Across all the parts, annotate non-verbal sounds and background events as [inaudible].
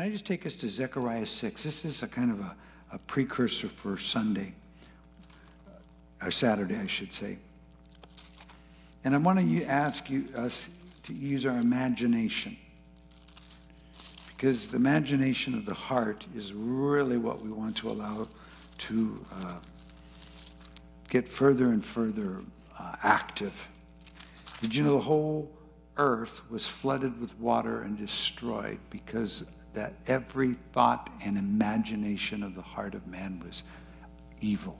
can I just take us to Zechariah 6? This is a kind of a, a precursor for Sunday, or Saturday, I should say. And I want to ask you us to use our imagination. Because the imagination of the heart is really what we want to allow to uh, get further and further uh, active. Did you know the whole earth was flooded with water and destroyed because that every thought and imagination of the heart of man was evil?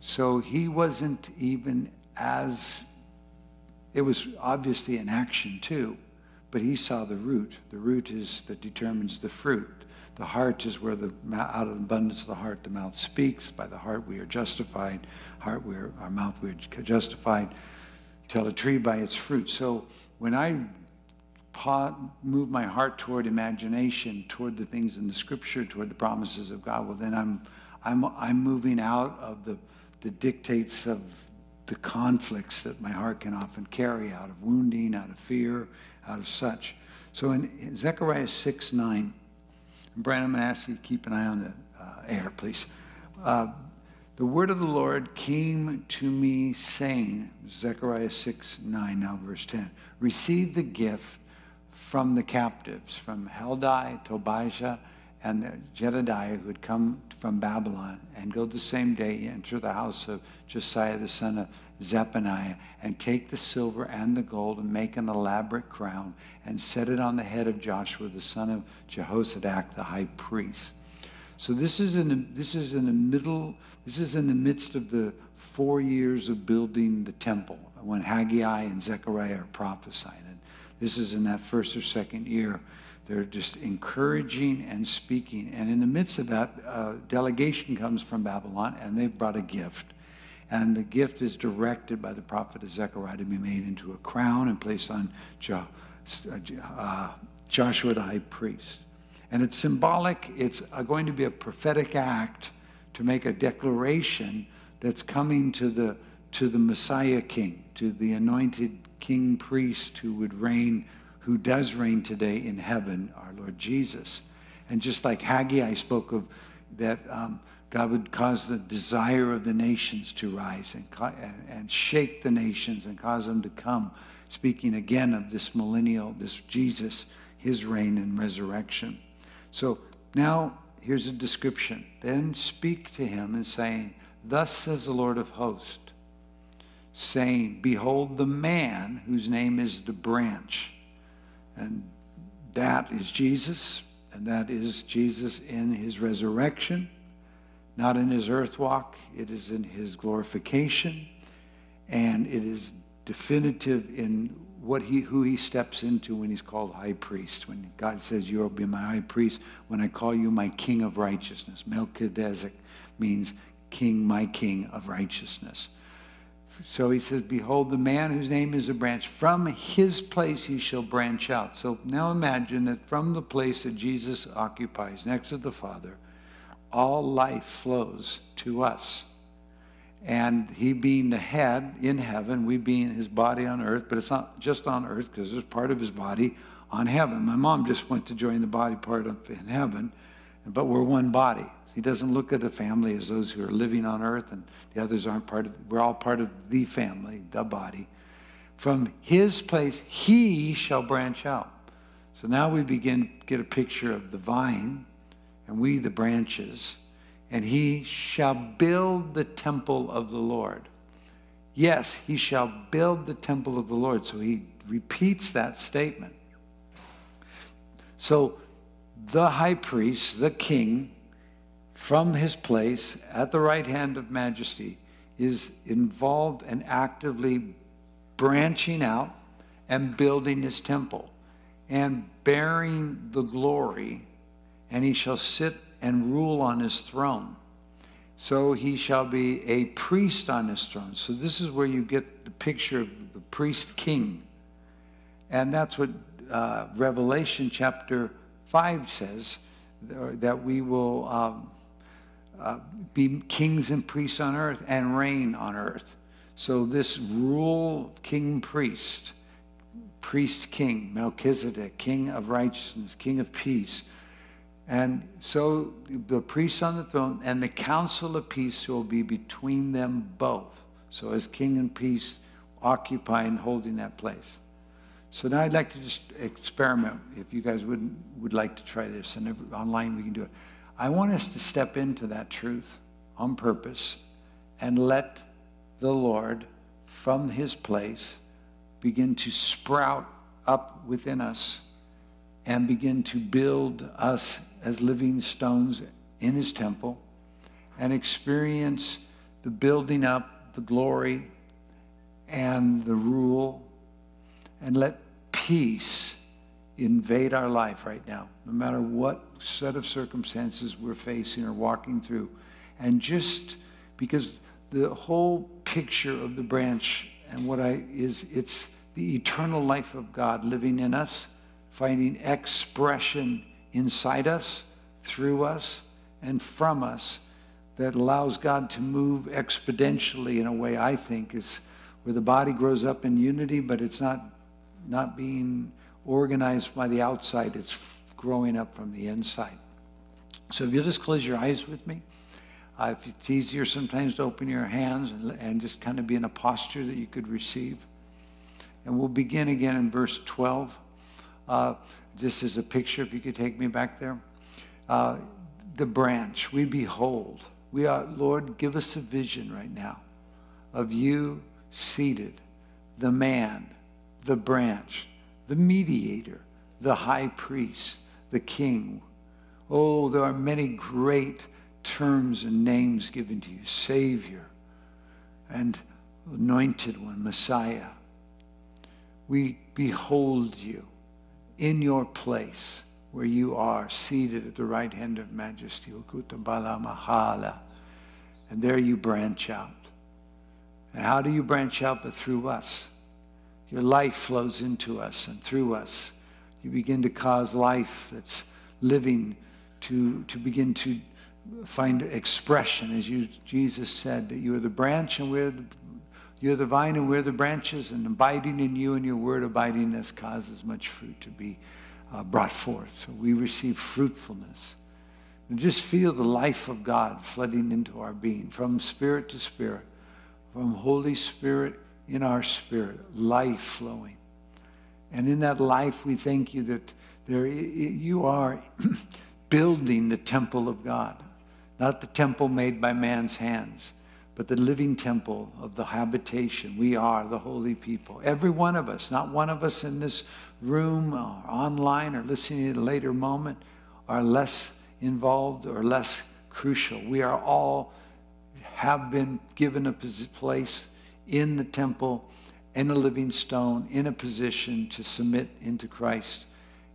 So he wasn't even as, it was obviously an action too, but he saw the root. The root is that determines the fruit. The heart is where the out of the abundance of the heart the mouth speaks. By the heart we are justified. Heart we are, our mouth we are justified. Tell a tree by its fruit. So when I move my heart toward imagination, toward the things in the Scripture, toward the promises of God, well then I'm I'm I'm moving out of the the dictates of the conflicts that my heart can often carry out of wounding, out of fear, out of such. So in Zechariah 6 9, Brian, I'm going to ask you to keep an eye on the uh, air, please. Uh, the word of the Lord came to me saying, Zechariah 6 9, now verse 10, receive the gift from the captives, from Heldai, Tobijah, and Jedediah, who had come from Babylon, and go the same day enter the house of Josiah the son of Zephaniah, and take the silver and the gold and make an elaborate crown and set it on the head of Joshua the son of Jehozadak the high priest. So this is in the, this is in the middle. This is in the midst of the four years of building the temple when Haggai and Zechariah are prophesying. And this is in that first or second year they're just encouraging and speaking. And in the midst of that, a delegation comes from Babylon, and they've brought a gift. And the gift is directed by the prophet Zechariah to be made into a crown and placed on uh, Joshua the high priest. And it's symbolic, it's going to be a prophetic act to make a declaration that's coming to the, to the Messiah king, to the anointed king priest who would reign who does reign today in heaven, our Lord Jesus. And just like Haggai I spoke of that um, God would cause the desire of the nations to rise and, and shake the nations and cause them to come, speaking again of this millennial, this Jesus, his reign and resurrection. So now here's a description. Then speak to him and saying, Thus says the Lord of hosts, saying, Behold the man whose name is the branch and that is Jesus, and that is Jesus in his resurrection, not in his earth walk. It is in his glorification, and it is definitive in what he who he steps into when he's called high priest. When God says, You will be my high priest, when I call you my king of righteousness. Melchizedek means king, my king of righteousness. So he says, Behold, the man whose name is a branch, from his place he shall branch out. So now imagine that from the place that Jesus occupies next to the Father, all life flows to us. And he being the head in heaven, we being his body on earth, but it's not just on earth because there's part of his body on heaven. My mom just went to join the body part in heaven, but we're one body. He doesn't look at a family as those who are living on earth and the others aren't part of, we're all part of the family, the body. From his place, he shall branch out. So now we begin to get a picture of the vine and we the branches. And he shall build the temple of the Lord. Yes, he shall build the temple of the Lord. So he repeats that statement. So the high priest, the king, from his place at the right hand of majesty is involved and actively branching out and building his temple and bearing the glory, and he shall sit and rule on his throne. So he shall be a priest on his throne. So this is where you get the picture of the priest king. And that's what uh, Revelation chapter 5 says, that we will. Um, uh, be kings and priests on earth and reign on earth. So this rule king priest priest king, Melchizedek, king of righteousness, king of peace. And so the priests on the throne and the counsel of peace will be between them both. So as king and peace occupying, holding that place. So now I'd like to just experiment, if you guys would, would like to try this, and online we can do it. I want us to step into that truth on purpose and let the Lord, from his place, begin to sprout up within us and begin to build us as living stones in his temple and experience the building up, the glory, and the rule, and let peace invade our life right now, no matter what set of circumstances we're facing or walking through. And just because the whole picture of the branch and what I is it's the eternal life of God living in us, finding expression inside us, through us, and from us that allows God to move exponentially in a way I think is where the body grows up in unity, but it's not not being organized by the outside, it's growing up from the inside. So if you'll just close your eyes with me. Uh, if it's easier sometimes to open your hands and, and just kind of be in a posture that you could receive. And we'll begin again in verse 12. Uh, as a picture, if you could take me back there. Uh, the branch, we behold. We are, Lord, give us a vision right now of you seated, the man, the branch, the mediator, the high priest, the king. Oh, there are many great terms and names given to you Savior and Anointed One, Messiah. We behold you in your place where you are seated at the right hand of majesty. Mahala. And there you branch out. And how do you branch out but through us? Your life flows into us and through us. You begin to cause life that's living to, to begin to find expression, as you, Jesus said, that you are the branch and we're the, you're the vine and we're the branches, and abiding in you and your word abiding in us causes much fruit to be uh, brought forth. So we receive fruitfulness. And just feel the life of God flooding into our being from spirit to spirit, from Holy Spirit in our spirit, life flowing. And in that life, we thank you that there, you are [clears throat] building the temple of God, not the temple made by man's hands, but the living temple of the habitation. We are the holy people. Every one of us, not one of us in this room or online or listening at a later moment, are less involved or less crucial. We are all have been given a place in the temple, in a living stone, in a position to submit into Christ,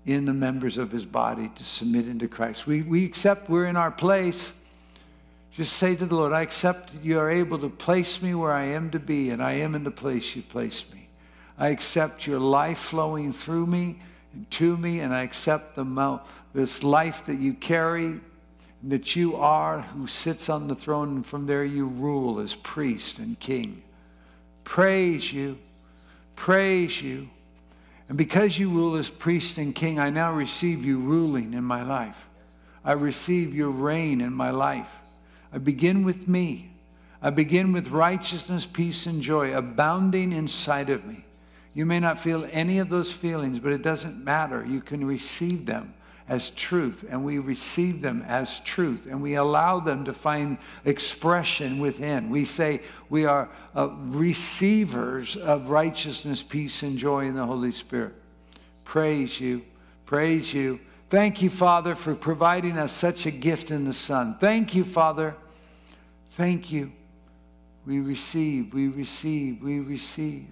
in the members of his body to submit into Christ. We, we accept we're in our place. Just say to the Lord, I accept you are able to place me where I am to be, and I am in the place you've placed me. I accept your life flowing through me and to me, and I accept the, this life that you carry that you are who sits on the throne, and from there you rule as priest and king. Praise you. Praise you. And because you rule as priest and king, I now receive you ruling in my life. I receive your reign in my life. I begin with me. I begin with righteousness, peace, and joy abounding inside of me. You may not feel any of those feelings, but it doesn't matter. You can receive them as truth, and we receive them as truth, and we allow them to find expression within. We say we are uh, receivers of righteousness, peace, and joy in the Holy Spirit. Praise you. Praise you. Thank you, Father, for providing us such a gift in the Son. Thank you, Father. Thank you. We receive, we receive, we receive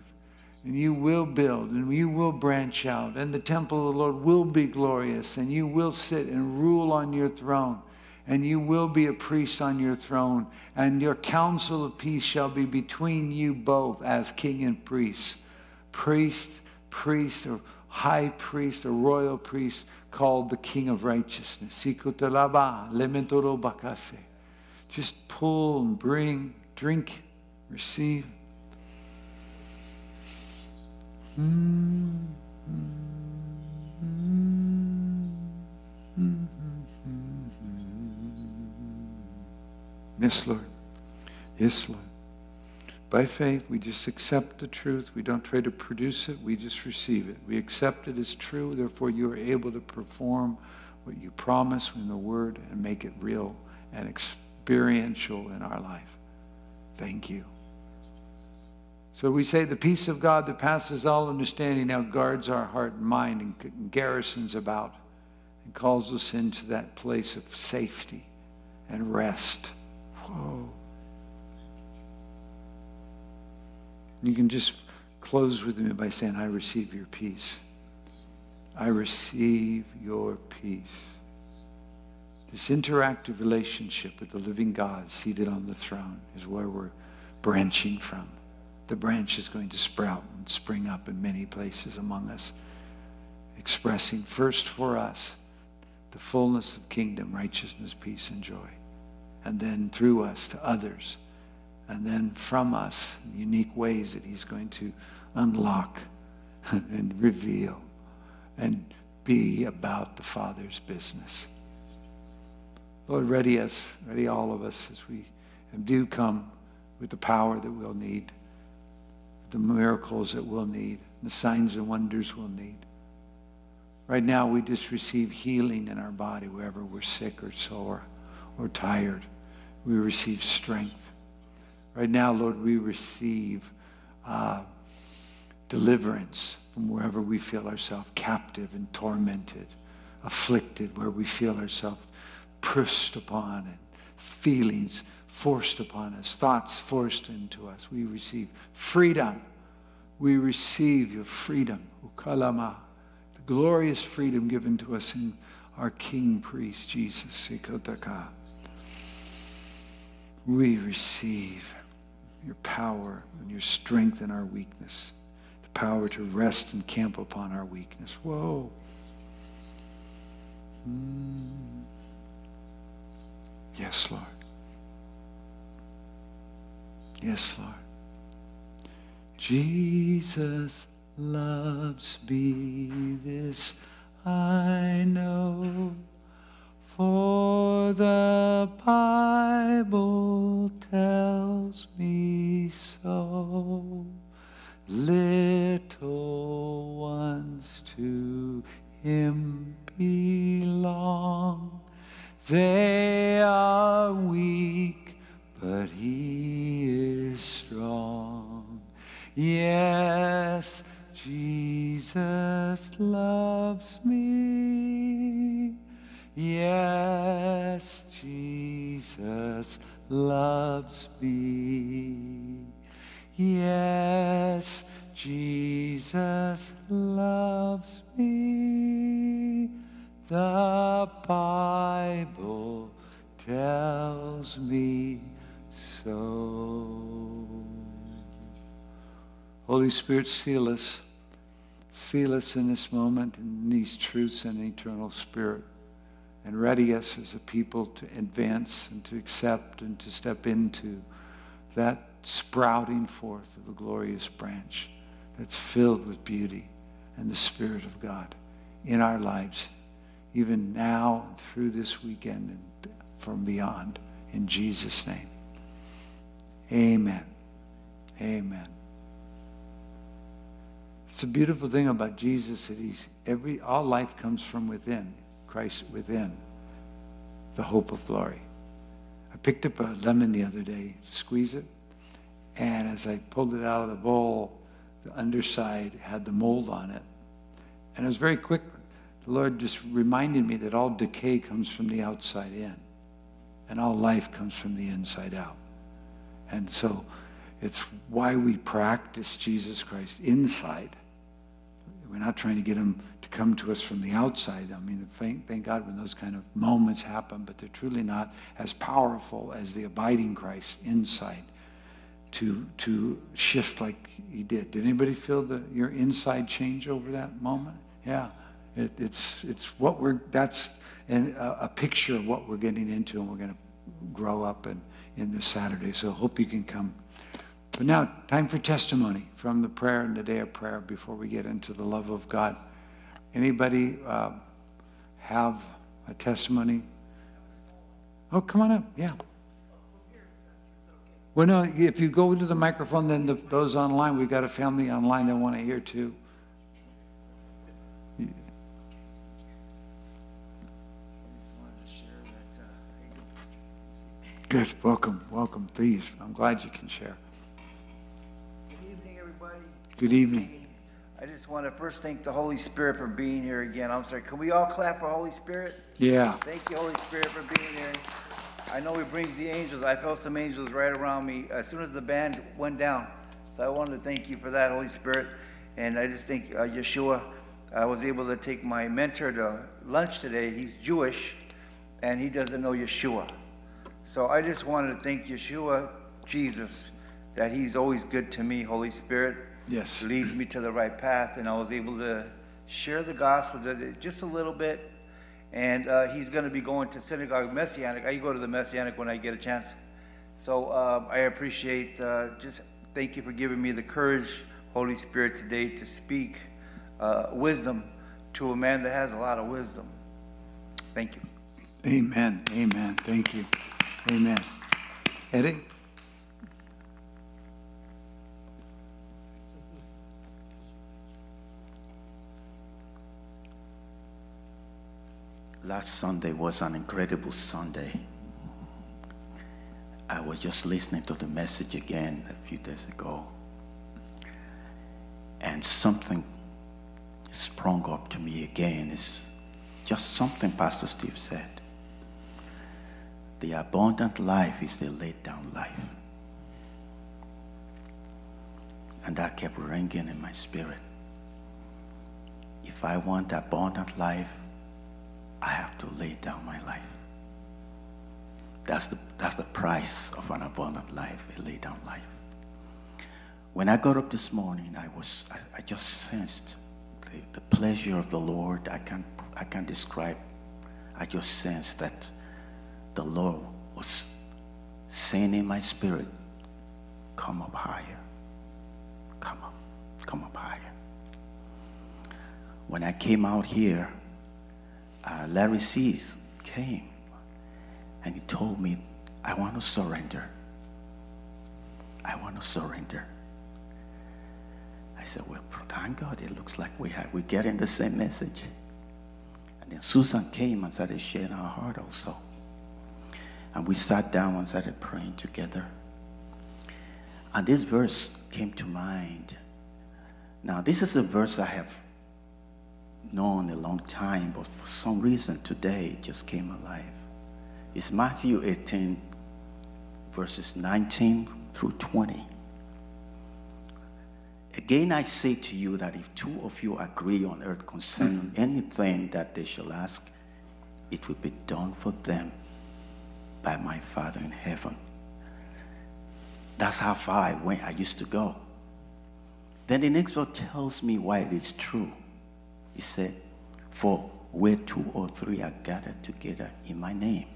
and you will build and you will branch out and the temple of the Lord will be glorious and you will sit and rule on your throne and you will be a priest on your throne and your counsel of peace shall be between you both as king and priest. Priest priest or high priest or royal priest called the king of righteousness. Just pull and bring drink receive. Yes, Lord. Yes, Lord. By faith, we just accept the truth. We don't try to produce it. We just receive it. We accept it as true. Therefore, you are able to perform what you promise in the Word and make it real and experiential in our life. Thank you. So we say the peace of God that passes all understanding now guards our heart and mind and garrisons about and calls us into that place of safety and rest. Whoa. You can just close with me by saying, I receive your peace. I receive your peace. This interactive relationship with the living God seated on the throne is where we're branching from. The branch is going to sprout and spring up in many places among us, expressing first for us the fullness of kingdom, righteousness, peace, and joy. And then through us to others and then from us unique ways that he's going to unlock [laughs] and reveal and be about the Father's business. Lord, ready us, ready all of us as we do come with the power that we'll need, the miracles that we'll need, the signs and wonders we'll need. Right now, we just receive healing in our body wherever we're sick or sore or tired. We receive strength. Right now, Lord, we receive uh, deliverance from wherever we feel ourselves captive and tormented, afflicted, where we feel ourselves pressed upon and feelings forced upon us, thoughts forced into us. We receive freedom. We receive your freedom, ukalama, the glorious freedom given to us in our King Priest, Jesus. Sikotaka. We receive your power and your strength in our weakness, the power to rest and camp upon our weakness. Whoa. Mm. Yes, Lord. Yes, Lord. Jesus loves me, this I know. For the Bible tells me so. Little ones to him belong. They are weak, but he is strong. Yes, Jesus loves me. Yes, Jesus loves me. Yes, Jesus loves me. The Bible tells me so. Holy Spirit, seal us. Seal us in this moment in these truths and eternal spirit and ready us as a people to advance and to accept and to step into that sprouting forth of the glorious branch that's filled with beauty and the Spirit of God in our lives, even now through this weekend and from beyond. In Jesus' name. Amen. Amen. It's a beautiful thing about Jesus that he's every all life comes from within. Christ within, the hope of glory. I picked up a lemon the other day squeeze it, and as I pulled it out of the bowl, the underside had the mold on it. And it was very quick. The Lord just reminded me that all decay comes from the outside in, and all life comes from the inside out. And so it's why we practice Jesus Christ inside. We're not trying to get him to come to us from the outside. I mean, thank, thank God when those kind of moments happen, but they're truly not as powerful as the abiding Christ inside to, to shift like he did. Did anybody feel the, your inside change over that moment? Yeah. It, it's, it's what we're, that's an, a, a, picture of what we're getting into and we're going to grow up in, in this Saturday. So hope you can come. But now, time for testimony from the prayer and the day of prayer before we get into the love of God. Anybody uh, have a testimony? Oh, come on up. Yeah. Well, no, if you go to the microphone, then the, those online, we've got a family online that want to hear too. Good, welcome, welcome, please. I'm glad you can share. Good evening, everybody. Good evening. I just want to first thank the Holy Spirit for being here again. I'm sorry, can we all clap for Holy Spirit? Yeah, Thank you, Holy Spirit, for being here. I know He brings the angels. I felt some angels right around me as soon as the band went down. So I wanted to thank you for that, Holy Spirit. And I just think uh, Yeshua, I was able to take my mentor to lunch today. He's Jewish, and he doesn't know Yeshua. So I just wanted to thank Yeshua, Jesus, that He's always good to me, Holy Spirit. Yes. Leads me to the right path, and I was able to share the gospel just a little bit. And uh, he's going to be going to synagogue Messianic. I go to the Messianic when I get a chance. So uh, I appreciate, uh, just thank you for giving me the courage, Holy Spirit, today to speak uh, wisdom to a man that has a lot of wisdom. Thank you. amen, amen. Thank you. Amen. Eddie? Last Sunday was an incredible Sunday. I was just listening to the message again a few days ago. And something sprung up to me again. It's just something Pastor Steve said. The abundant life is the laid down life. And that kept ringing in my spirit. If I want abundant life, I have to lay down my life. That's the, that's the price of an abundant life, a laid down life. When I got up this morning, I was I, I just sensed the, the pleasure of the Lord. I can't I can't describe. I just sensed that the Lord was saying in my spirit, come up higher. Come up, come up higher. When I came out here, uh, Larry Seas came and he told me, I want to surrender. I want to surrender. I said, Well, thank God, it looks like we have, we're getting the same message. And then Susan came and started sharing her heart also. And we sat down and started praying together. And this verse came to mind. Now, this is a verse I have known a long time, but for some reason today it just came alive. It's Matthew 18, verses 19 through 20. Again, I say to you that if two of you agree on earth concerning anything that they shall ask, it will be done for them by my Father in heaven. That's how far I went, I used to go. Then the next verse tells me why it is true. He said, For where two or three are gathered together in my name,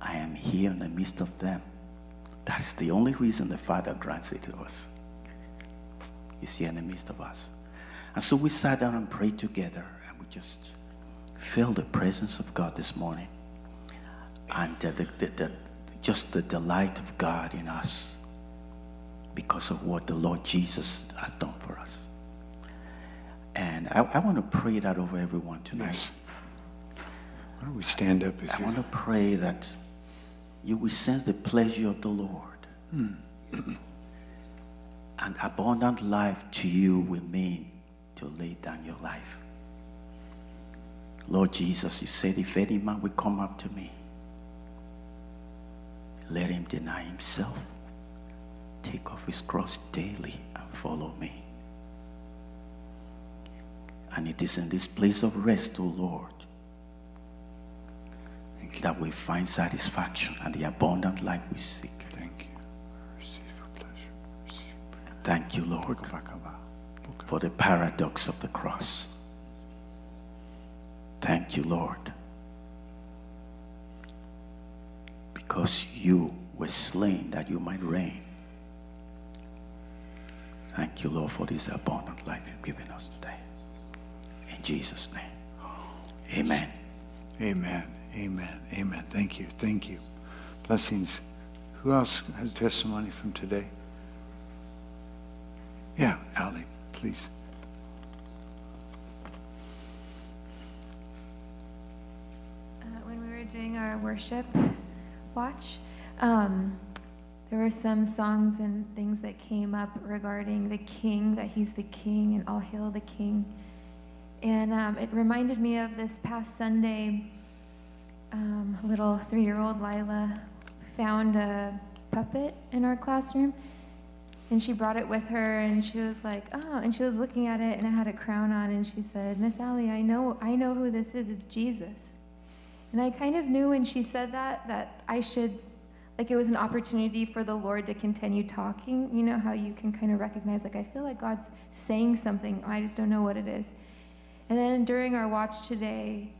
I am here in the midst of them. That's the only reason the Father grants it to us. He's here in the midst of us. And so we sat down and prayed together, and we just felt the presence of God this morning. And the, the, the, just the delight of God in us because of what the Lord Jesus has done for us. And I, I want to pray that over everyone tonight. Yes. Why don't we stand up I want to pray that you will sense the pleasure of the Lord. Hmm. and abundant life to you will mean to lay down your life. Lord Jesus, you said, if any man will come up to me, let him deny himself, take off his cross daily, and follow me. And it is in this place of rest, O Lord, that we find satisfaction and the abundant life we seek. Thank you. Receive your pleasure. Receive Thank you, Lord, for the paradox of the cross. Thank you, Lord, because you were slain that you might reign. Thank you, Lord, for this abundant life you've given us today. In Jesus' name. Amen. Amen. Amen. Amen. Thank you. Thank you. Blessings. Who else has testimony from today? Yeah, Ally, please. Uh, when we were doing our worship watch, um, there were some songs and things that came up regarding the king, that he's the king and all hail the king. And um, it reminded me of this past Sunday. Um, little three year old Lila found a puppet in our classroom and she brought it with her and she was like oh and she was looking at it and it had a crown on and she said miss Allie, i know i know who this is it's jesus and i kind of knew when she said that that i should like it was an opportunity for the lord to continue talking. You know how you can kind of recognize like i feel like god's saying something. I just don't know what it is. And then during our watch today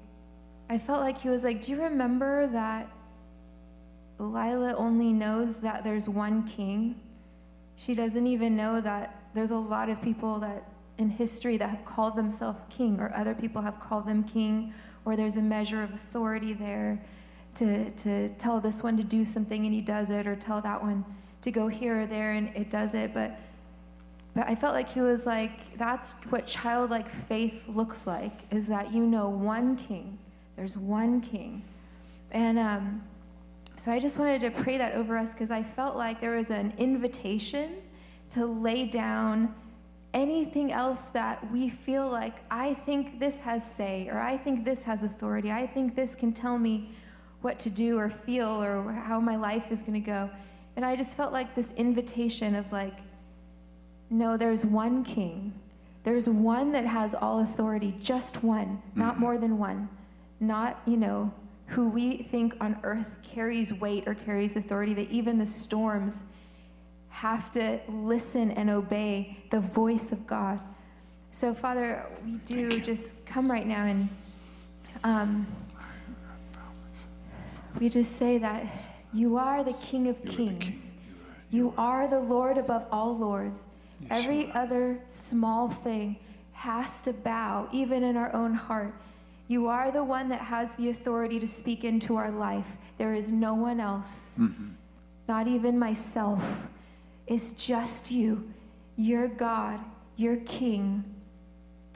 i felt like he was like do you remember that lila only knows that there's one king? She doesn't even know that there's a lot of people that in history that have called themselves king, or other people have called them king, or there's a measure of authority there to, to tell this one to do something and he does it, or tell that one to go here or there and it does it. But but I felt like he was like, that's what childlike faith looks like, is that you know one king. There's one king. And um, so I just wanted to pray that over us because I felt like there was an invitation to lay down anything else that we feel like I think this has say or I think this has authority. I think this can tell me what to do or feel or how my life is going to go. And I just felt like this invitation of like no, there's one king. There's one that has all authority, just one, not mm-hmm. more than one. Not, you know, who we think on earth carries weight or carries authority, that even the storms have to listen and obey the voice of God. So, Father, we do just come right now and um, we just say that you are the King of Kings. You are the Lord above all lords. Every other small thing has to bow, even in our own heart. You are the one that has the authority to speak into our life. There is no one else, mm-hmm. not even myself. It's just you. You're God, you're King,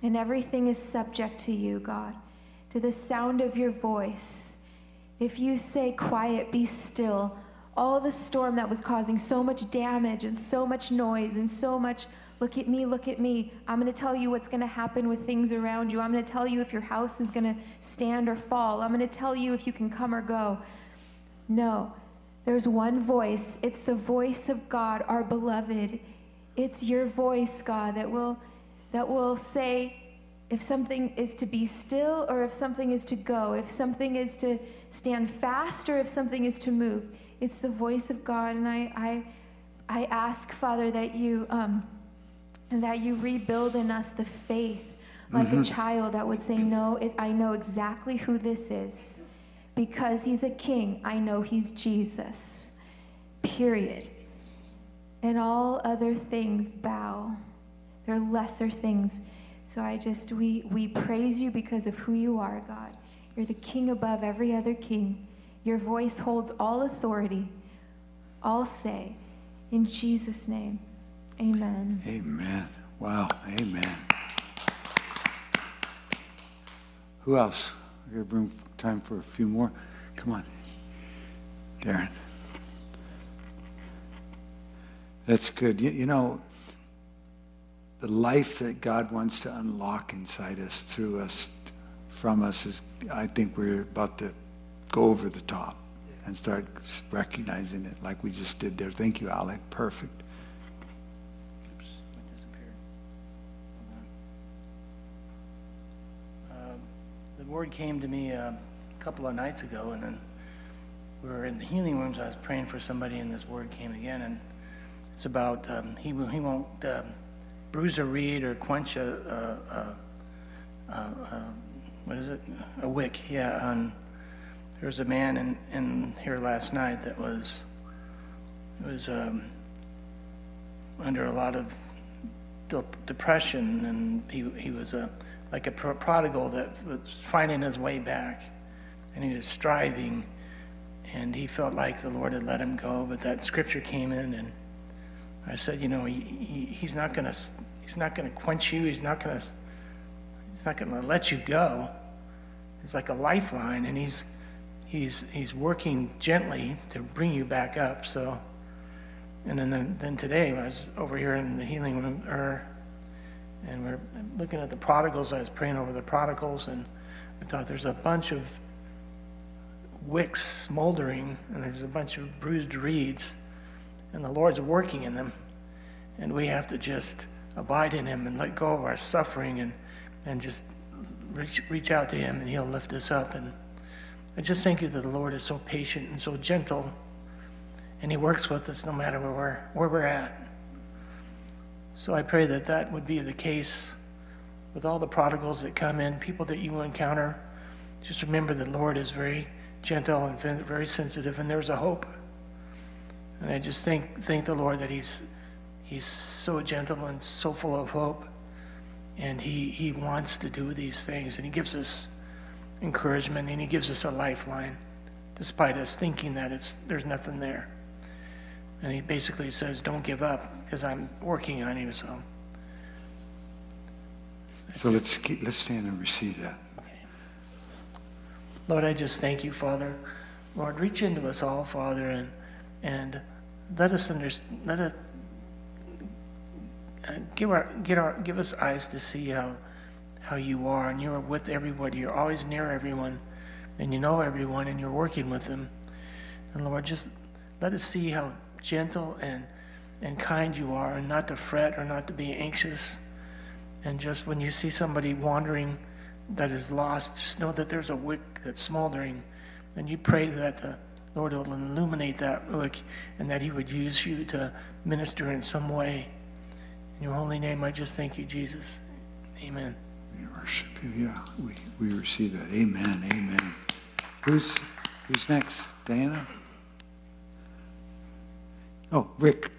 and everything is subject to you, God, to the sound of your voice. If you say, Quiet, be still, all the storm that was causing so much damage and so much noise and so much Look at me, look at me. I'm going to tell you what's going to happen with things around you. I'm going to tell you if your house is going to stand or fall. I'm going to tell you if you can come or go. No, there's one voice. It's the voice of God, our beloved. It's your voice, God, that will that will say if something is to be still or if something is to go, if something is to stand fast or if something is to move. It's the voice of God, and I I I ask, Father, that you um, and that you rebuild in us the faith like mm-hmm. a child that would say, No, it, I know exactly who this is. Because he's a king, I know he's Jesus. Period. And all other things bow. They're lesser things. So I just, we, we praise you because of who you are, God. You're the king above every other king. Your voice holds all authority, all say. In Jesus' name. Amen. Amen. Wow. Amen. Who else? We're going to bring time for a few more. Come on. Darren. That's good. You, you, know, the life that God wants to unlock inside us, through us, from us, is, I think we're about to go over the top and start recognizing it like we just did there. Thank you, Alec. Perfect. the word came to me uh, couple of nights ago, and then we were in the healing rooms. I was praying for somebody, and this word came again, and it's about um, he he won't um, bruise a reed or quench a, a, a, a, what is it a wick. Yeah, and there was a man in, in here last night that was was um, under a lot of depression, and he he was a like a prodigal that was finding his way back, and he was striving, and he felt like the Lord had let him go. But that scripture came in, and I said, you know, he, he, he's not gonna he's not gonna quench you. He's not gonna he's not gonna let you go. It's like a lifeline, and he's he's he's working gently to bring you back up. So, and then then, today I was over here in the healing room, or and we're looking at the prodigals. I was praying over the prodigals, and I thought there's a bunch of wicks smoldering, and there's a bunch of bruised reeds, and the Lord's working in them, and we have to just abide in Him and let go of our suffering and and just reach reach out to Him, and He'll lift us up. And I just thank you that the Lord is so patient and so gentle, and He works with us no matter where we're where we're at. So I pray that that would be the case with all the prodigals that come in, people that you encounter. Just remember that Lord is very gentle and very sensitive, and there's a hope. And I just thank thank the Lord that He's He's so gentle and so full of hope, and He He wants to do these things, and He gives us encouragement, and He gives us a lifeline, despite us thinking that it's there's nothing there. And He basically says, "Don't give up, because I'm working on you." So. So let's, keep- let's stand and receive that. Lord, I just thank you, Father. Lord, reach into us all, Father, and and let us understand. Let us uh, give our get our give us eyes to see how how you are, and you're with everybody. You're always near everyone, and you know everyone, and you're working with them. And Lord, just let us see how gentle and and kind you are, and not to fret or not to be anxious. And just when you see somebody wandering that is lost, just know that there's a wick that's smoldering. And you pray that the Lord will illuminate that wick and that He would use you to minister in some way. In your holy name, I just thank you, Jesus. Amen. We worship you, yeah, we, we receive that. Amen, amen. Who's, who's next? Diana? Oh, Rick,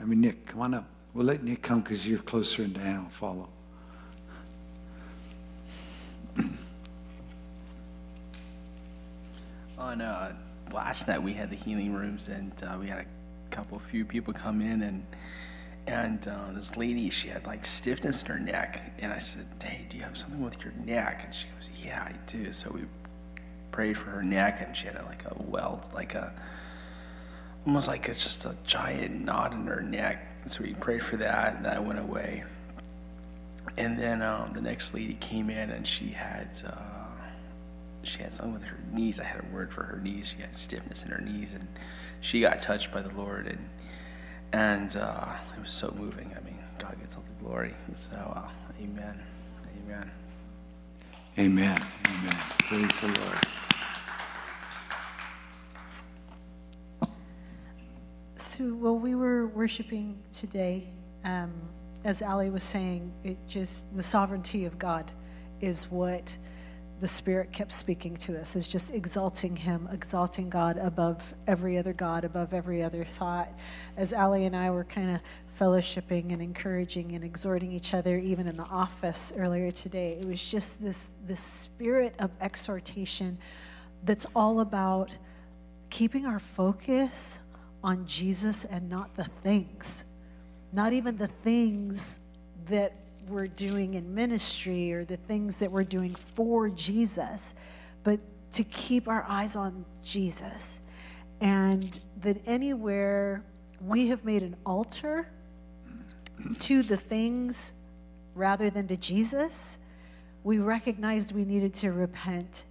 I mean Nick, come on up. We'll let Nick come because you're closer and Diana will follow. On uh, last night, we had the healing rooms, and uh, we had a couple, few people come in, and and uh, this lady, she had like stiffness in her neck, and I said, "Hey, do you have something with your neck?" And she goes, "Yeah, I do." So we prayed for her neck, and she had a, like a welt, like a almost like it's just a giant knot in her neck. So we prayed for that, and that went away. And then um, the next lady came in, and she had. Uh, she had something with her knees. I had a word for her knees. She had stiffness in her knees, and she got touched by the Lord, and and uh, it was so moving. I mean, God gets all the glory. So, uh, Amen, Amen. Amen, amen. Praise the Lord. So while we were worshiping today, um, as Ali was saying, it just the sovereignty of God is what the Spirit kept speaking to us. Is just exalting Him, exalting God above every other God, above every other thought. As Ali and I were kind of fellowshipping and encouraging and exhorting each other, even in the office earlier today, it was just this this spirit of exhortation that's all about keeping our focus on Jesus and not the things, not even the things that we're doing in ministry or the things that we're doing for Jesus, but to keep our eyes on Jesus. And that anywhere we have made an altar to the things rather than to Jesus, we recognized we needed to repent.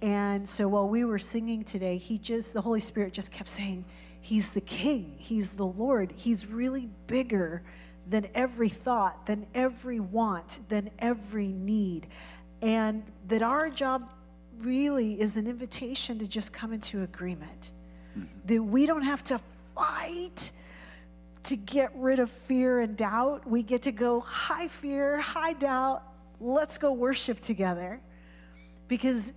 And so while we were singing today, he just, the Holy Spirit just kept saying, He's the King, He's the Lord, He's really bigger than every thought, than every want, than every need. And that our job really is an invitation to just come into agreement. Mm-hmm. That we don't have to fight to get rid of fear and doubt. We get to go, hi fear, hi doubt, let's go worship together. Because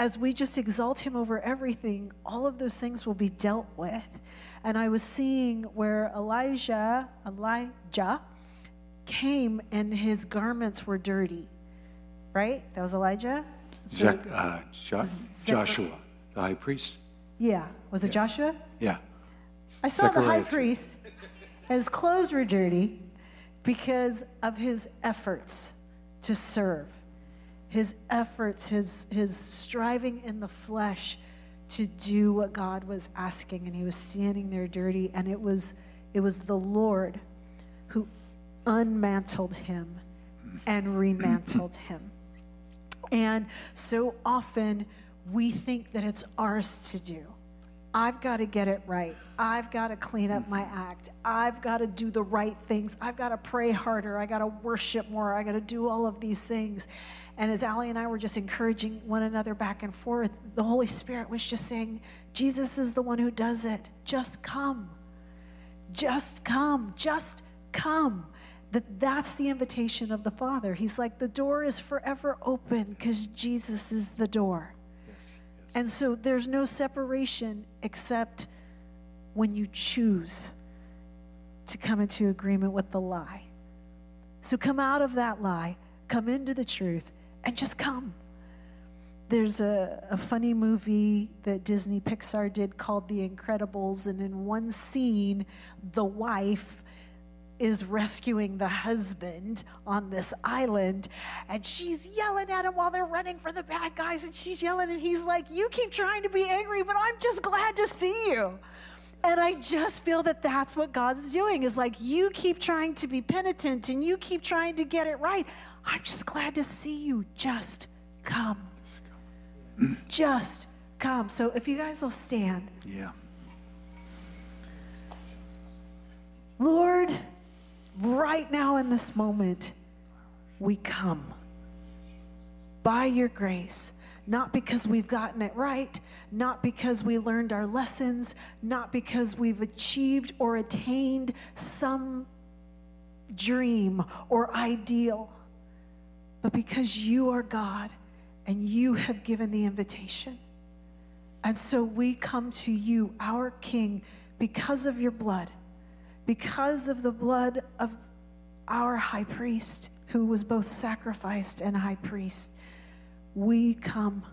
as we just exalt him over everything, all of those things will be dealt with. And I was seeing where Elijah, Elijah came and his garments were dirty. Right? That was Elijah? Zach, uh, Jo- Joshua, the high priest. Yeah. Was it Joshua? Yeah. I saw the high Zechariah priest. His clothes were dirty because of his efforts to serve, his efforts, his, his striving in the flesh to do what God was asking. And he was standing there dirty, and it was, it was the Lord who unmantled him and remantled him. And so often we think that it's ours to do. I've got to get it right. I've got to clean up my act. I've got to do the right things. I've got to pray harder. I got to worship more. I got to do all of these things. And as Allie and I were just encouraging one another back and forth, the Holy Spirit was just saying, Jesus is the one who does it. Just come. Just come. Just come. That that's the invitation of the Father. He's like the door is forever open because Jesus is the door. And so there's no separation except when you choose to come into agreement with the lie. So come out of that lie, come into the truth, and just come. There's a, a funny movie that Disney Pixar did called The Incredibles, and in one scene, the wife is rescuing the husband on this island and she's yelling at him while they're running for the bad guys and she's yelling and he's like you keep trying to be angry but i'm just glad to see you and i just feel that that's what god's doing. Is like you keep trying to be penitent and you keep trying to get it right. I'm just glad to see you. Just come. Just come. So if you guys will stand. Yeah. Lord, right now in this moment, we come by your grace, not because we've gotten it right, not because we learned our lessons, not because we've achieved or attained some dream or ideal, but because you are God and you have given the invitation. And so we come to you, our King, because of your blood, because of the blood of our high priest, who was both sacrificed and high priest. We come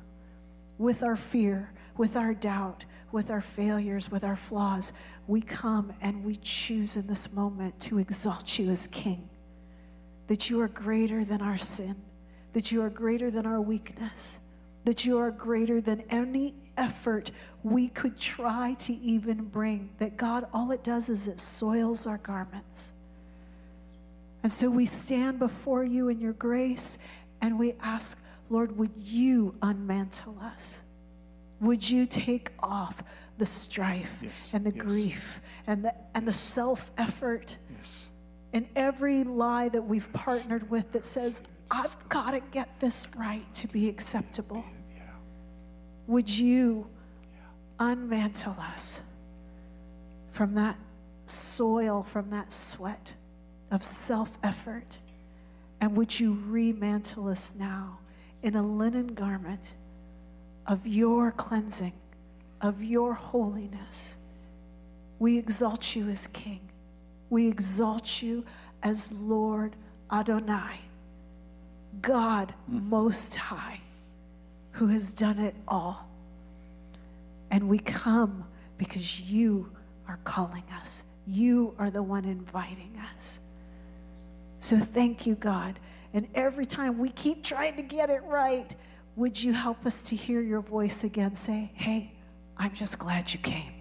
with our fear, with our doubt, with our failures, with our flaws. We come and we choose in this moment to exalt you as King, that you are greater than our sin, that you are greater than our weakness, that you are greater than any effort we could try to even bring. That God, all it does is it soils our garments. And so we stand before you in your grace and we ask, Lord, would you unmantle us? Would you take off the strife Yes, and the yes. grief and the, and the self effort Yes. and every lie that we've partnered with that says, I've got to get this right to be acceptable? Yeah. Would you unmantle us from that soil, from that sweat of self effort? And would you remantle us now in a linen garment of your cleansing, of your holiness? We exalt you as King. We exalt you as Lord Adonai, God Most High who has done it all. And we come because you are calling us. You are the one inviting us. So thank you, God. And every time we keep trying to get it right, would you help us to hear your voice again say, Hey, I'm just glad you came.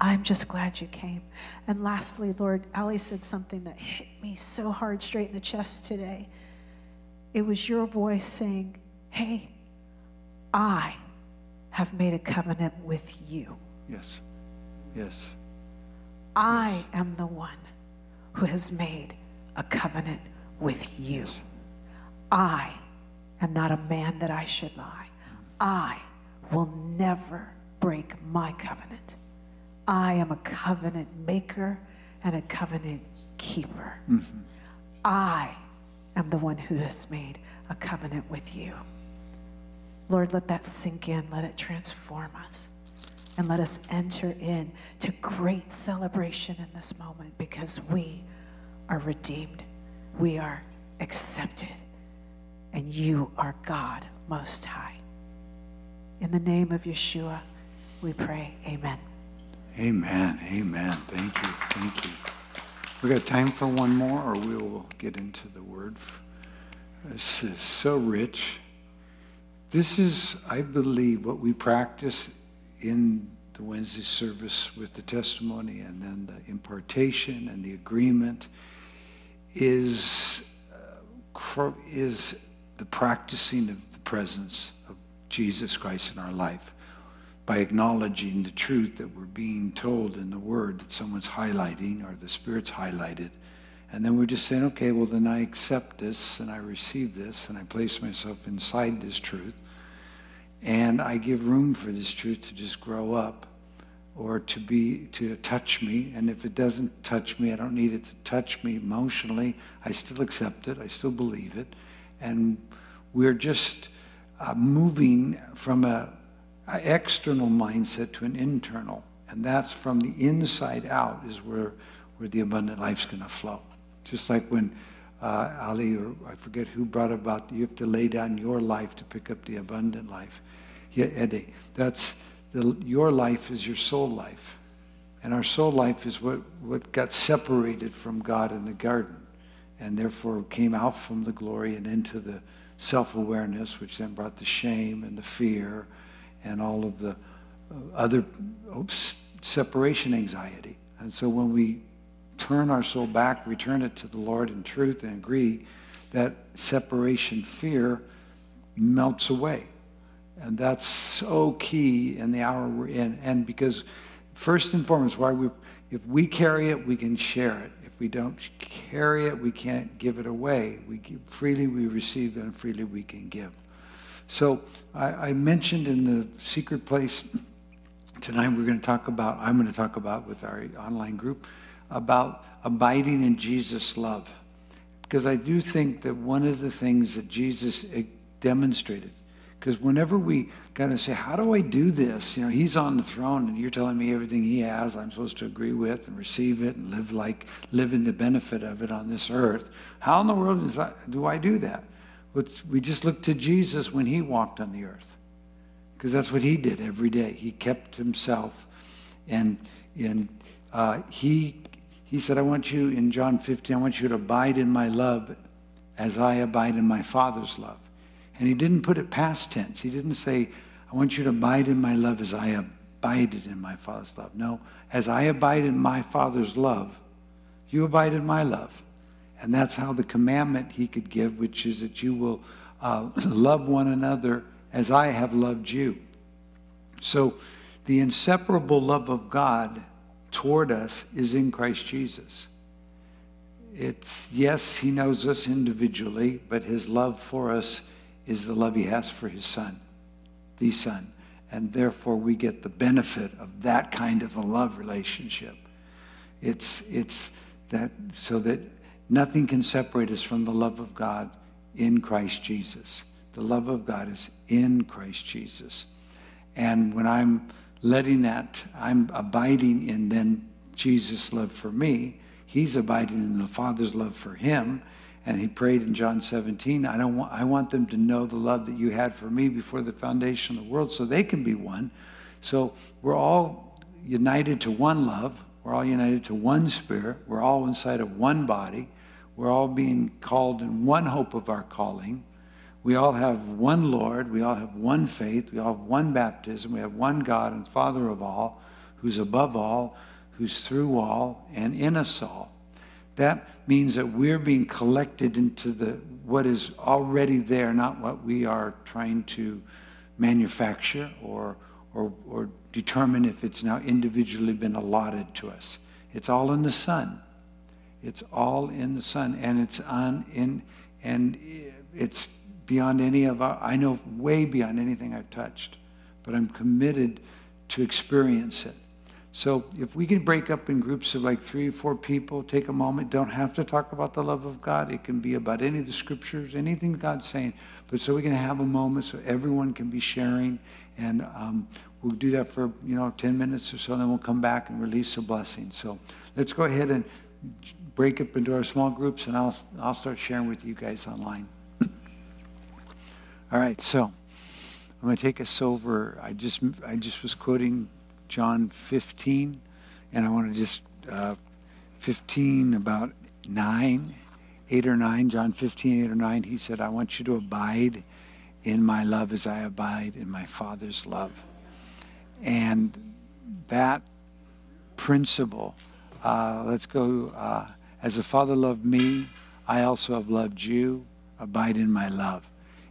I'm just glad you came. And lastly, Lord, Ali said something that hit me so hard straight in the chest today. It was your voice saying, Hey, I have made a covenant with you. Yes. Yes. I am the one who has made a covenant with you. I am not a man that I should lie. I will never break my covenant. I am a covenant maker and a covenant keeper. I am the one who has made a covenant with you. Lord, let that sink in, let it transform us, and let us enter in to great celebration in this moment because we are redeemed, we are accepted, and you are God Most High. In the name of Yeshua, we pray. Amen. Amen. Amen. Thank you. Thank you. We got time for one more, or we will get into the word. This is so rich. This is, I believe, what we practice in the Wednesday service with the testimony and then the impartation and the agreement is, uh, is the practicing of the presence of Jesus Christ in our life by acknowledging the truth that we're being told in the word that someone's highlighting or the Spirit's highlighted. And then we're just saying, okay, well, then I accept this and I receive this and I place myself inside this truth. And I give room for this truth to just grow up or to be, to touch me. And if it doesn't touch me, I don't need it to touch me emotionally. I still accept it. I still believe it. And we're just uh, moving from a, a external mindset to an internal. And that's from the inside out is where, where the abundant life's going to flow. Just like when uh, Ali, or I forget who brought about, you have to lay down your life to pick up the abundant life. Yeah, Eddie, that's the, your life is your soul life. And our soul life is what, what got separated from God in the garden and therefore came out from the glory and into the self-awareness, which then brought the shame and the fear and all of the uh, other oops, separation anxiety. And so when we turn our soul back, return it to the Lord in truth and agree, that separation fear melts away. And that's so key in the hour we're in. And because first and foremost, why we if we carry it, we can share it. If we don't carry it, we can't give it away. We give, freely we receive and freely we can give. So I, I mentioned in the secret place tonight we're going to talk about, I'm going to talk about with our online group, about abiding in Jesus' love. Because I do think that one of the things that Jesus eh, demonstrated, because whenever we kind of say, how do I do this? You know, he's on the throne and you're telling me everything he has, I'm supposed to agree with and receive it and live like, live in the benefit of it on this earth. How in the world is that, do I do that? We just look to Jesus when he walked on the earth. Because that's what he did every day. He kept himself and, and uh, he, he said, I want you, in John 15, I want you to abide in my love as I abide in my Father's love. And he didn't put it past tense. He didn't say, I want you to abide in my love as I abided in my Father's love. No, as I abide in my Father's love, you abide in my love. And that's how the commandment he could give, which is that you will uh, [clears throat] love one another as I have loved you. So the inseparable love of God toward us is in Christ Jesus. It's, yes, he knows us individually, but his love for us is the love he has for his son, the son. And therefore we get the benefit of that kind of a love relationship. It's, it's that so that nothing can separate us from the love of God in Christ Jesus. The love of God is in Christ Jesus. And when I'm letting that, I'm abiding in then Jesus' love for me. He's abiding in the Father's love for him. And he prayed in John 17, I, don't want, I want them to know the love that you had for me before the foundation of the world so they can be one. So we're all united to one love. We're all united to one spirit. We're all inside of one body. We're all being called in one hope of our calling. We all have one Lord. We all have one faith. We all have one baptism. We have one God and Father of all, who's above all, who's through all, and in us all. That means that we're being collected into the what is already there, not what we are trying to manufacture or, or, or determine if it's now individually been allotted to us. It's all in the son. It's all in the son, and it's on in, and it's beyond any of our. I know way beyond anything I've touched, but I'm committed to experience it. So if we can break up in groups of like three or four people, take a moment, don't have to talk about the love of God. It can be about any of the scriptures, anything God's saying. But so we can have a moment so everyone can be sharing. And um, we'll do that for, you know, 10 minutes or so, and then we'll come back and release a blessing. So let's go ahead and break up into our small groups, and I'll, I'll start sharing with you guys online. [coughs] All right, so I'm going to take us over. I just I just was quoting John 15, and I want to just uh, 15 about nine, eight or nine. John 15, eight or nine. He said, "I want you to abide in my love as I abide in my Father's love," and that principle. Uh, let's go. Uh, as the Father loved me, I also have loved you. Abide in my love.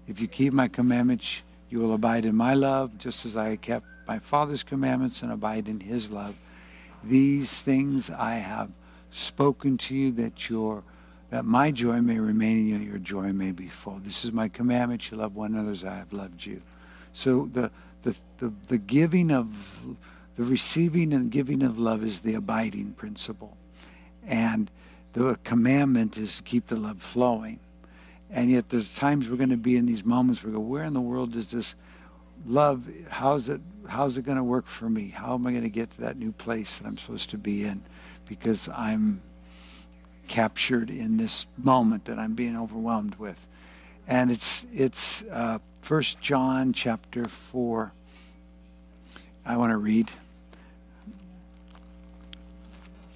If you keep my commandments, you will abide in my love, just as I kept my Father's commandments and abide in his love. These things I have spoken to you that your that my joy may remain in you, your joy may be full. This is my commandment, you love one another as I have loved you. So the the, the, the giving of the receiving and giving of love is the abiding principle. And the commandment is to keep the love flowing. And yet there's times we're going to be in these moments where we go, where in the world does this love, how's it, how's it going to work for me? How am I going to get to that new place that I'm supposed to be in? Because I'm captured in this moment that I'm being overwhelmed with. And it's, it's uh, 1 John chapter 4. I want to read.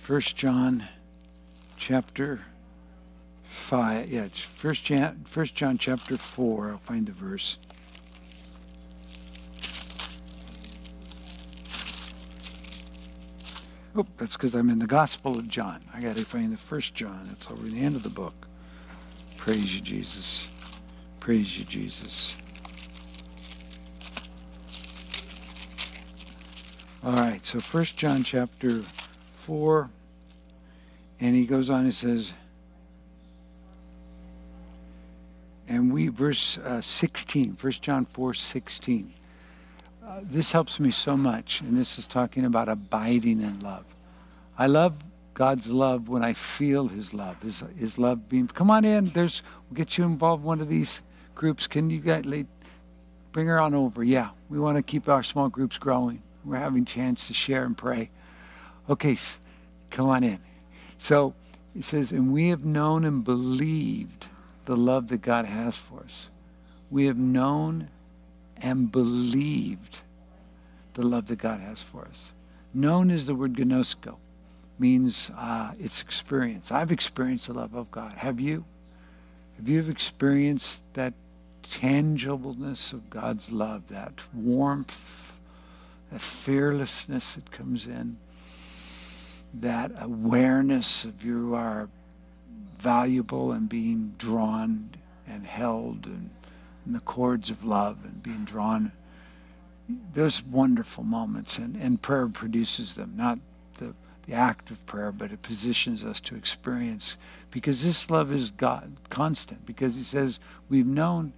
1 John chapter 5. Yeah, First John, First John chapter 4. I'll find the verse. Oh, that's because I'm in the Gospel of John. I got to find the First John. It's over the end of the book. Praise you, Jesus. Praise you, Jesus. All right, so First John chapter 4, and he goes on and says, and we, verse uh, 16, 1 John 4, 16. Uh, this helps me so much, and this is talking about abiding in love. I love God's love when I feel His love. His, his love being, come on in, there's, we'll get you involved in one of these groups. Can you guys, bring her on over? Yeah, we want to keep our small groups growing. We're having chance to share and pray. Okay, come on in. So he says, and we have known and believed the love that God has for us. We have known and believed the love that God has for us. Known is the word gnosko, means uh, it's experience. I've experienced the love of God. Have you? Have you experienced that tangibleness of God's love, that warmth, that fearlessness that comes in? that awareness of you are valuable and being drawn and held and in the cords of love and being drawn. Those wonderful moments, and, and prayer produces them, not the, the act of prayer, but it positions us to experience. Because this love is God, constant, because he says we've known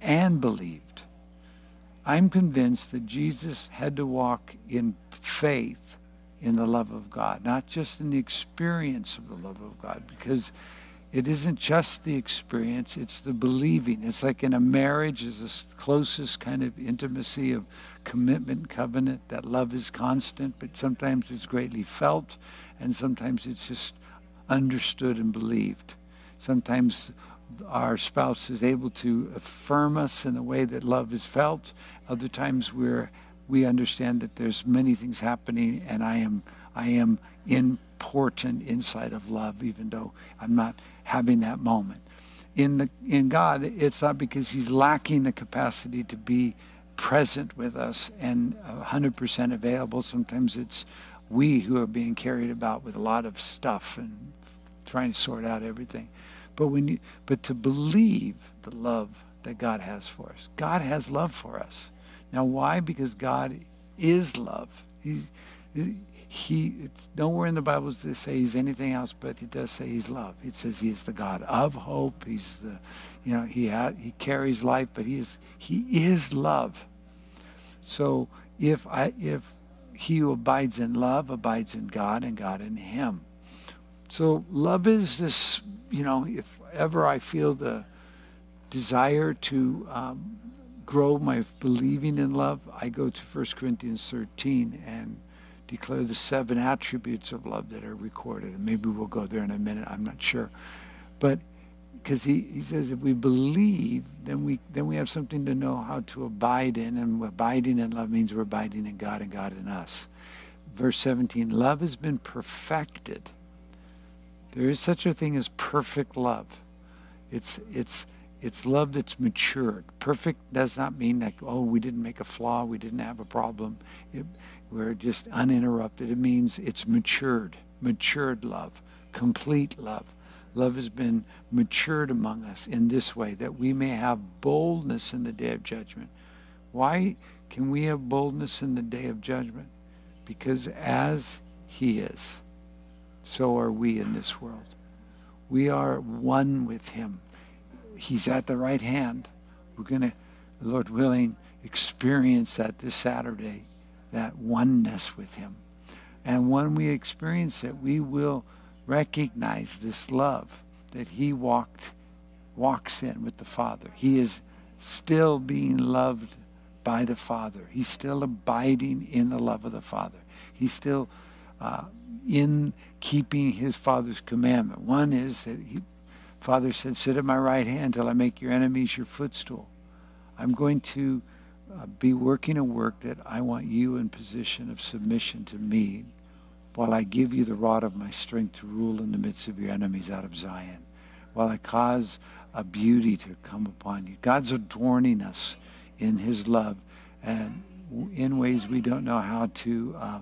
and believed. I'm convinced that Jesus had to walk in faith in the love of God, not just in the experience of the love of God, because it isn't just the experience, it's the believing. It's like in a marriage is the closest kind of intimacy of commitment, covenant, that love is constant, but sometimes it's greatly felt, and sometimes it's just understood and believed. Sometimes our spouse is able to affirm us in the way that love is felt. Other times we're we understand that there's many things happening and I am I am important inside of love even though I'm not having that moment. In the in God it's not because he's lacking the capacity to be present with us and 100% available. Sometimes it's we who are being carried about with a lot of stuff and trying to sort out everything. But when you but to believe the love that God has for us. God has love for us. Now, why? Because God is love. He, it's nowhere in the Bible does it say he's anything else, but he does say he's love. It says he is the God of hope. He's the, you know, he ha, he carries life, but he is he is love. So if I if he who abides in love abides in God and God in him. So love is this, you know, if ever I feel the desire to um, grow my believing in love, I go to 1 Corinthians 13 and declare the seven attributes of love that are recorded. And maybe we'll go there in a minute, I'm not sure. But because he, he says if we believe, then we then we have something to know how to abide in, and abiding in love means we're abiding in God and God in us. Verse 17, love has been perfected. There is such a thing as perfect love. It's it's it's love that's matured. Perfect does not mean that oh, we didn't make a flaw, we didn't have a problem. It, we're just uninterrupted. It means it's matured, matured love, complete love. Love has been matured among us in this way that we may have boldness in the day of judgment. Why can we have boldness in the day of judgment? Because as He is, so are we in this world. We are one with Him. He's at the right hand. We're going to, Lord willing, experience that this Saturday, that oneness with Him. And when we experience it, we will recognize this love that he walked walks in with the Father. He is still being loved by the Father. He's still abiding in the love of the Father. He's still uh, in keeping his Father's commandment. One is that he, Father said, "Sit at my right hand till I make your enemies your footstool." I'm going to uh, be working a work that I want you in position of submission to me while I give you the rod of my strength to rule in the midst of your enemies out of Zion, while I cause a beauty to come upon you. God's adorning us in his love and in ways we don't know how to uh,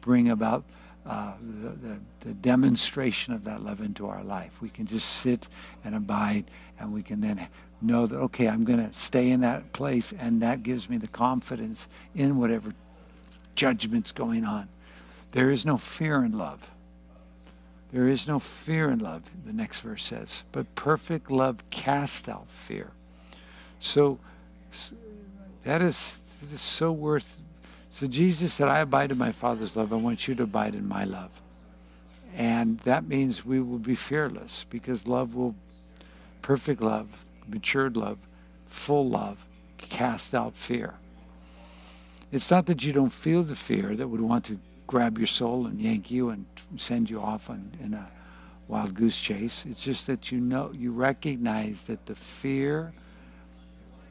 bring about uh, the, the, the, demonstration of that love into our life. We can just sit and abide and we can then know that, okay, I'm going to stay in that place and that gives me the confidence in whatever judgment's going on. There is no fear in love. There is no fear in love, the next verse says. But perfect love casts out fear. So that is, so worth. So Jesus said, I abide in my Father's love. I want you to abide in my love. And that means we will be fearless because love will, perfect love, matured love, full love, cast out fear. It's not that you don't feel the fear that would want to grab your soul and yank you and send you off on, in a wild goose chase. It's just that you know, you recognize that the fear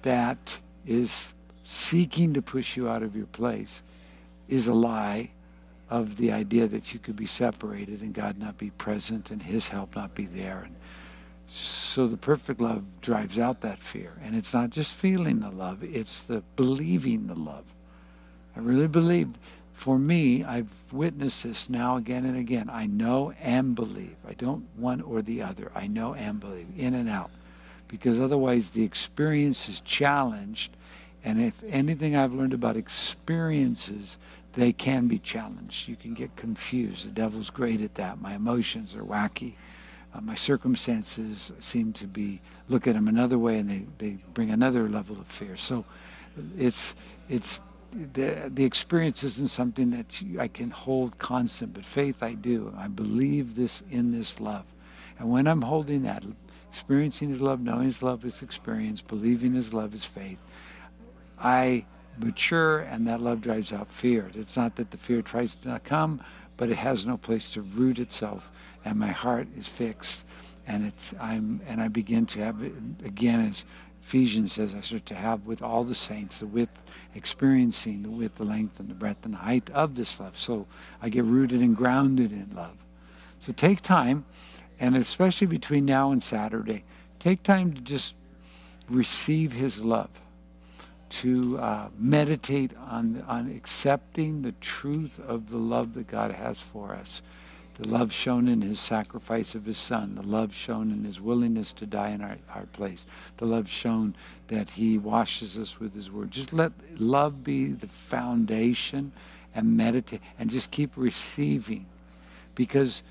that is seeking to push you out of your place is a lie of the idea that you could be separated and God not be present and his help not be there. And so the perfect love drives out that fear. And it's not just feeling the love, it's the believing the love. I really believe for me, I've witnessed this now again and again. I know and believe. I don't one or the other. I know and believe, in and out. Because otherwise the experience is challenged. And if anything I've learned about experiences, they can be challenged. You can get confused. The devil's great at that. My emotions are wacky. Uh, my circumstances seem to be, look at them another way and they, they bring another level of fear. So it's, it's the, the experience isn't something that I can hold constant, but faith I do. I believe this in this love. And when I'm holding that, experiencing his love, knowing his love is experience, believing his love is faith, I mature and that love drives out fear. It's not that the fear tries to not come, but it has no place to root itself and my heart is fixed and it's I'm and I begin to have again as Ephesians says I start to have with all the saints the width, experiencing the width, the length, and the breadth and the height of this love. So I get rooted and grounded in love. So take time, and especially between now and Saturday, take time to just receive his love, to uh, meditate on, on accepting the truth of the love that God has for us the love shown in his sacrifice of his son, the love shown in his willingness to die in our, our place, the love shown that he washes us with his word. Just let love be the foundation and meditate and just keep receiving because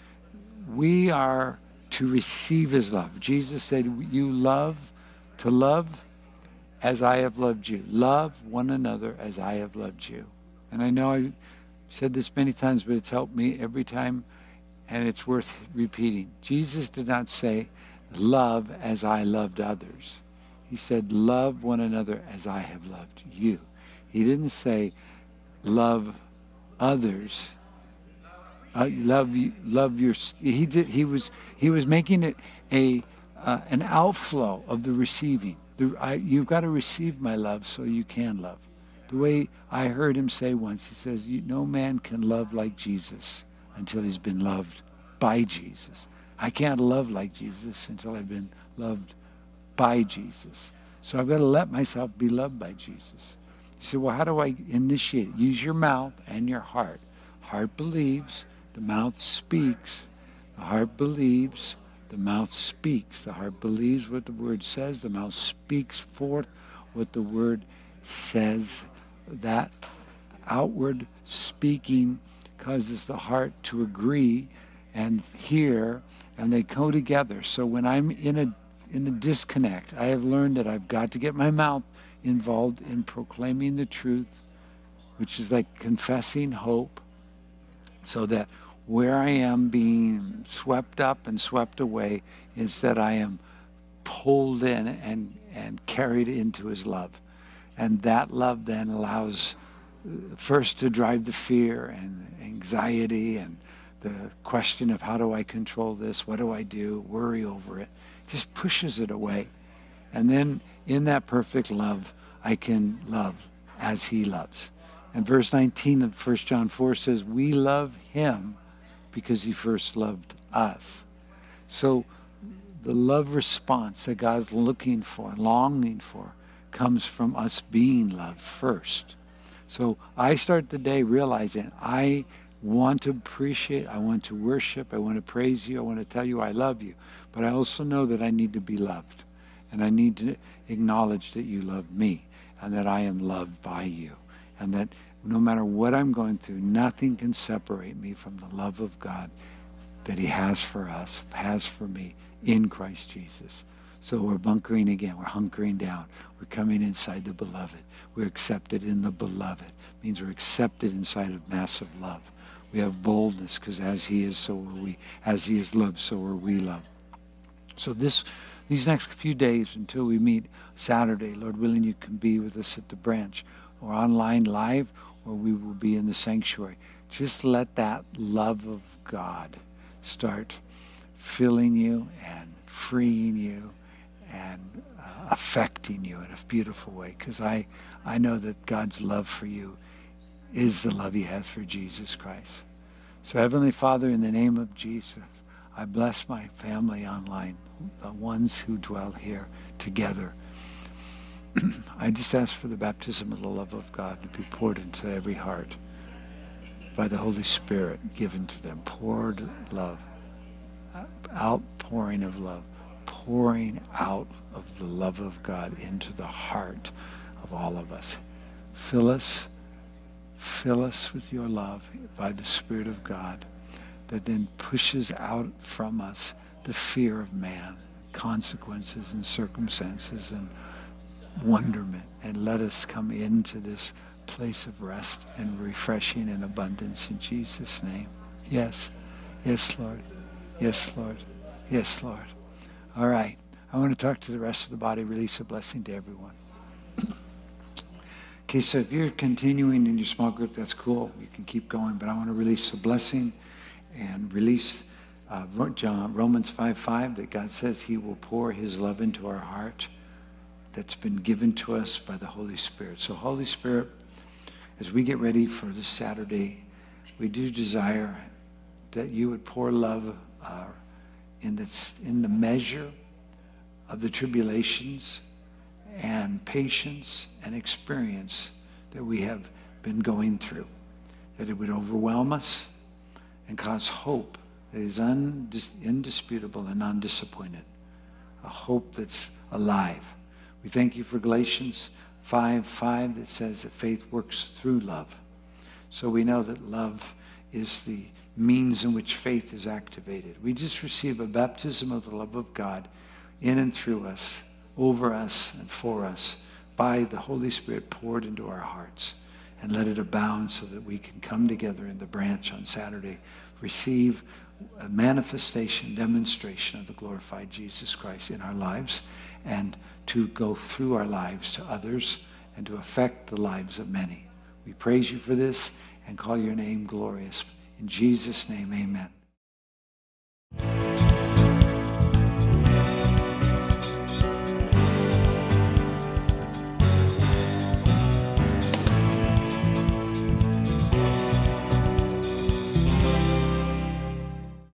we are to receive his love. Jesus said, You love to love as I have loved you. Love one another as I have loved you. And I know I've said this many times, but it's helped me every time and it's worth repeating. Jesus did not say, love as I loved others. He said, love one another as I have loved you. He didn't say, love others. Uh, love love your. He did. He was. He was making it a uh, an outflow of the receiving. The, I, you've got to receive my love so you can love. The way I heard him say once, he says, no man can love like Jesus until he's been loved by Jesus. I can't love like Jesus until I've been loved by Jesus. So I've got to let myself be loved by Jesus. You say, well, how do I initiate it? Use your mouth and your heart. Heart believes, the mouth speaks. The heart believes, the mouth speaks. The heart believes what the word says. The mouth speaks forth what the word says. That outward speaking causes the heart to agree and hear, and they go together. So when I'm in a in a disconnect, I have learned that I've got to get my mouth involved in proclaiming the truth, which is like confessing hope, so that where I am being swept up and swept away is that I am pulled in and, and carried into his love. And that love then allows uh, first to drive the fear and anxiety and the question of how do I control this? What do I do? Worry over it. Just pushes it away. And then in that perfect love, I can love as he loves. And verse 19 of 1 John 4 says, we love him because he first loved us. So the love response that God's looking for, longing for, comes from us being loved first. So I start the day realizing I want to appreciate, I want to worship, I want to praise you, I want to tell you I love you. But I also know that I need to be loved. And I need to acknowledge that you love me and that I am loved by you. And that no matter what I'm going through, nothing can separate me from the love of God that he has for us, has for me in Christ Jesus. So we're bunkering again. We're hunkering down. We're coming inside the beloved. We're accepted in the beloved. It means we're accepted inside of massive love. We have boldness because as he is, so are we. As he is loved, so are we loved. So this, these next few days until we meet Saturday, Lord willing, you can be with us at the branch or online live or we will be in the sanctuary. Just let that love of God start filling you and freeing you and uh, affecting you in a beautiful way. Because I, I know that God's love for you is the love he has for Jesus Christ. So Heavenly Father, in the name of Jesus, I bless my family online, the ones who dwell here together. [clears throat] I just ask for the baptism of the love of God to be poured into every heart by the Holy Spirit given to them. Poured love, outpouring of love, pouring out of the love of God into the heart of all of us. Fill us, fill us with your love by the Spirit of God that then pushes out from us the fear of man, consequences and circumstances and wonderment and let us come into this place of rest and refreshing and abundance in Jesus' name. Yes. Yes, Lord. Yes, Lord. Yes, Lord. All right. I want to talk to the rest of the body, release a blessing to everyone. okay, so if you're continuing in your small group, that's cool. You can keep going, but I want to release a blessing and release uh, John, Romans 5 5 that God says he will pour his love into our heart that's been given to us by the Holy Spirit. So, Holy Spirit, as we get ready for this Saturday, we do desire that you would pour love uh, in, the, in the measure of the tribulations and patience and experience that we have been going through. That it would overwhelm us and cause hope that is undis- indisputable and undisappointed. A hope that's alive we thank you for Galatians 5 5 that says that faith works through love. So we know that love is the means in which faith is activated. We just receive a baptism of the love of God in and through us, over us, and for us by the Holy Spirit poured into our hearts. And let it abound so that we can come together in the branch on Saturday, receive a manifestation, demonstration of the glorified Jesus Christ in our lives, and to go through our lives to others and to affect the lives of many. We praise you for this and call your name glorious. In Jesus' name, amen.